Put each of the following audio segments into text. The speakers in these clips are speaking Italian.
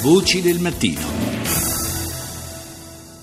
Voci del mattino.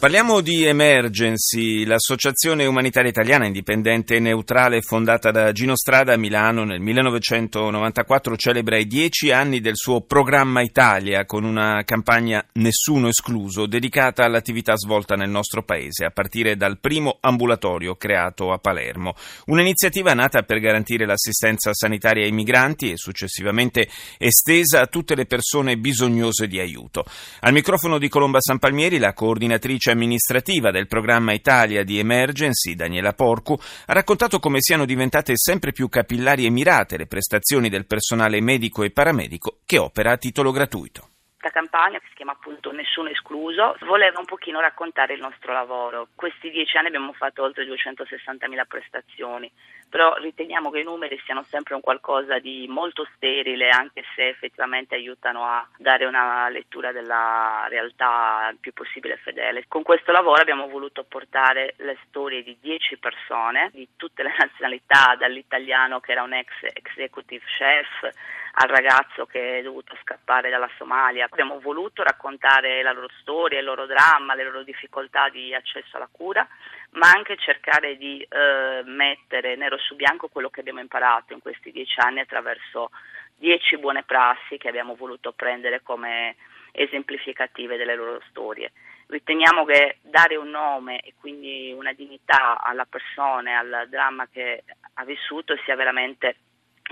Parliamo di Emergency, l'associazione umanitaria italiana indipendente e neutrale fondata da Gino Strada a Milano nel 1994 celebra i dieci anni del suo programma Italia con una campagna Nessuno escluso dedicata all'attività svolta nel nostro paese a partire dal primo ambulatorio creato a Palermo. Un'iniziativa nata per garantire l'assistenza sanitaria ai migranti e successivamente estesa a tutte le persone bisognose di aiuto. Al microfono di Colomba San Palmieri la coordinatrice amministrativa del programma Italia di Emergency, Daniela Porcu, ha raccontato come siano diventate sempre più capillari e mirate le prestazioni del personale medico e paramedico che opera a titolo gratuito questa campagna che si chiama appunto Nessuno escluso, voleva un pochino raccontare il nostro lavoro. Questi dieci anni abbiamo fatto oltre 260.000 prestazioni, però riteniamo che i numeri siano sempre un qualcosa di molto sterile, anche se effettivamente aiutano a dare una lettura della realtà il più possibile fedele. Con questo lavoro abbiamo voluto portare le storie di dieci persone, di tutte le nazionalità, dall'italiano che era un ex executive chef, al ragazzo che è dovuto scappare dalla Somalia. Abbiamo voluto raccontare la loro storia, il loro dramma, le loro difficoltà di accesso alla cura, ma anche cercare di eh, mettere nero su bianco quello che abbiamo imparato in questi dieci anni attraverso dieci buone prassi che abbiamo voluto prendere come esemplificative delle loro storie. Riteniamo che dare un nome e quindi una dignità alla persona, al dramma che ha vissuto sia veramente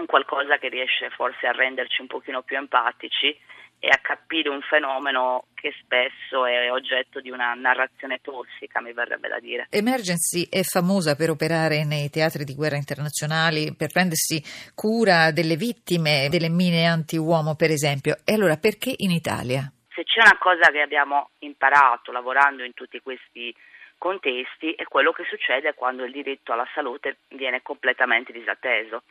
qualcosa che riesce forse a renderci un pochino più empatici e a capire un fenomeno che spesso è oggetto di una narrazione tossica, mi verrebbe da dire. Emergency è famosa per operare nei teatri di guerra internazionali, per prendersi cura delle vittime delle mine anti-uomo, per esempio. E allora perché in Italia? Se c'è una cosa che abbiamo imparato lavorando in tutti questi contesti è quello che succede quando il diritto alla salute viene completamente disatteso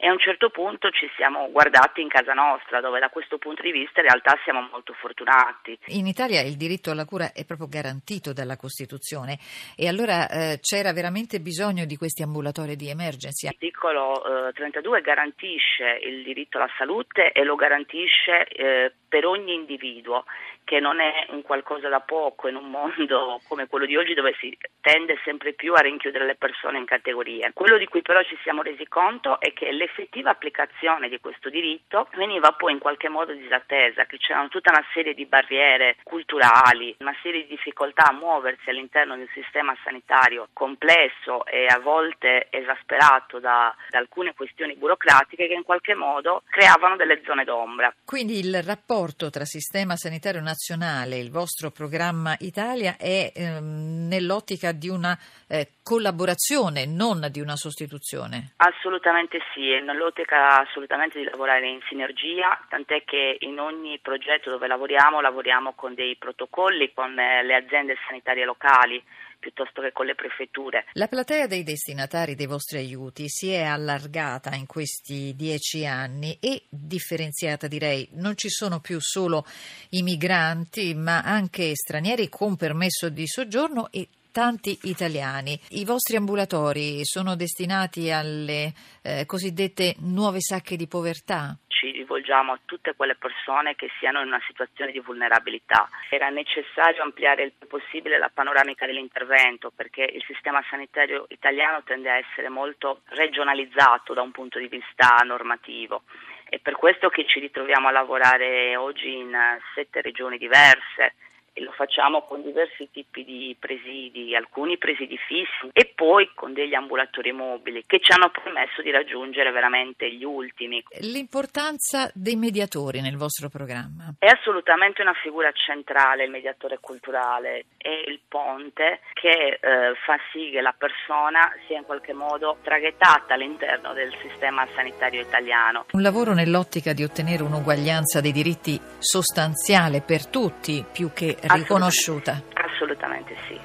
e a un certo punto ci siamo guardati in casa nostra dove da questo punto di vista in realtà siamo molto fortunati. In Italia il diritto alla cura è proprio garantito dalla Costituzione e allora eh, c'era veramente bisogno di questi ambulatori di emergenza. L'articolo eh, 32 garantisce il diritto alla salute e lo garantisce eh, per ogni individuo che non è un qualcosa da poco in un mondo come quello di oggi dove si tende sempre più a rinchiudere le persone in categorie. Quello di cui però ci siamo resi conto è che l'effettiva applicazione di questo diritto veniva poi in qualche modo disattesa, che c'erano tutta una serie di barriere culturali, una serie di difficoltà a muoversi all'interno di un sistema sanitario complesso e a volte esasperato da, da alcune questioni burocratiche che in qualche modo creavano delle zone d'ombra. Quindi il rapporto tra sistema sanitario nazionale nazionale, il vostro programma Italia è ehm, nell'ottica di una eh, collaborazione, non di una sostituzione? Assolutamente sì, è nell'ottica assolutamente di lavorare in sinergia, tant'è che in ogni progetto dove lavoriamo lavoriamo con dei protocolli con eh, le aziende sanitarie locali piuttosto che con le prefetture. La platea dei destinatari dei vostri aiuti si è allargata in questi dieci anni e differenziata direi. Non ci sono più solo i migranti ma anche stranieri con permesso di soggiorno e tanti italiani. I vostri ambulatori sono destinati alle eh, cosiddette nuove sacche di povertà? Ci rivolgiamo a tutte quelle persone che siano in una situazione di vulnerabilità. Era necessario ampliare il più possibile la panoramica dell'intervento perché il sistema sanitario italiano tende a essere molto regionalizzato da un punto di vista normativo. È per questo che ci ritroviamo a lavorare oggi in sette regioni diverse e lo facciamo con diversi tipi di presidi, alcuni presidi fissi e poi con degli ambulatori mobili che ci hanno permesso di raggiungere veramente gli ultimi. L'importanza dei mediatori nel vostro programma? È assolutamente una figura centrale il mediatore culturale, è il ponte che eh, fa sì che la persona sia in qualche modo traghettata all'interno del sistema sanitario italiano. Un lavoro nell'ottica di ottenere un'uguaglianza dei diritti sostanziale per tutti più che riconosciuta. Assolutamente sì.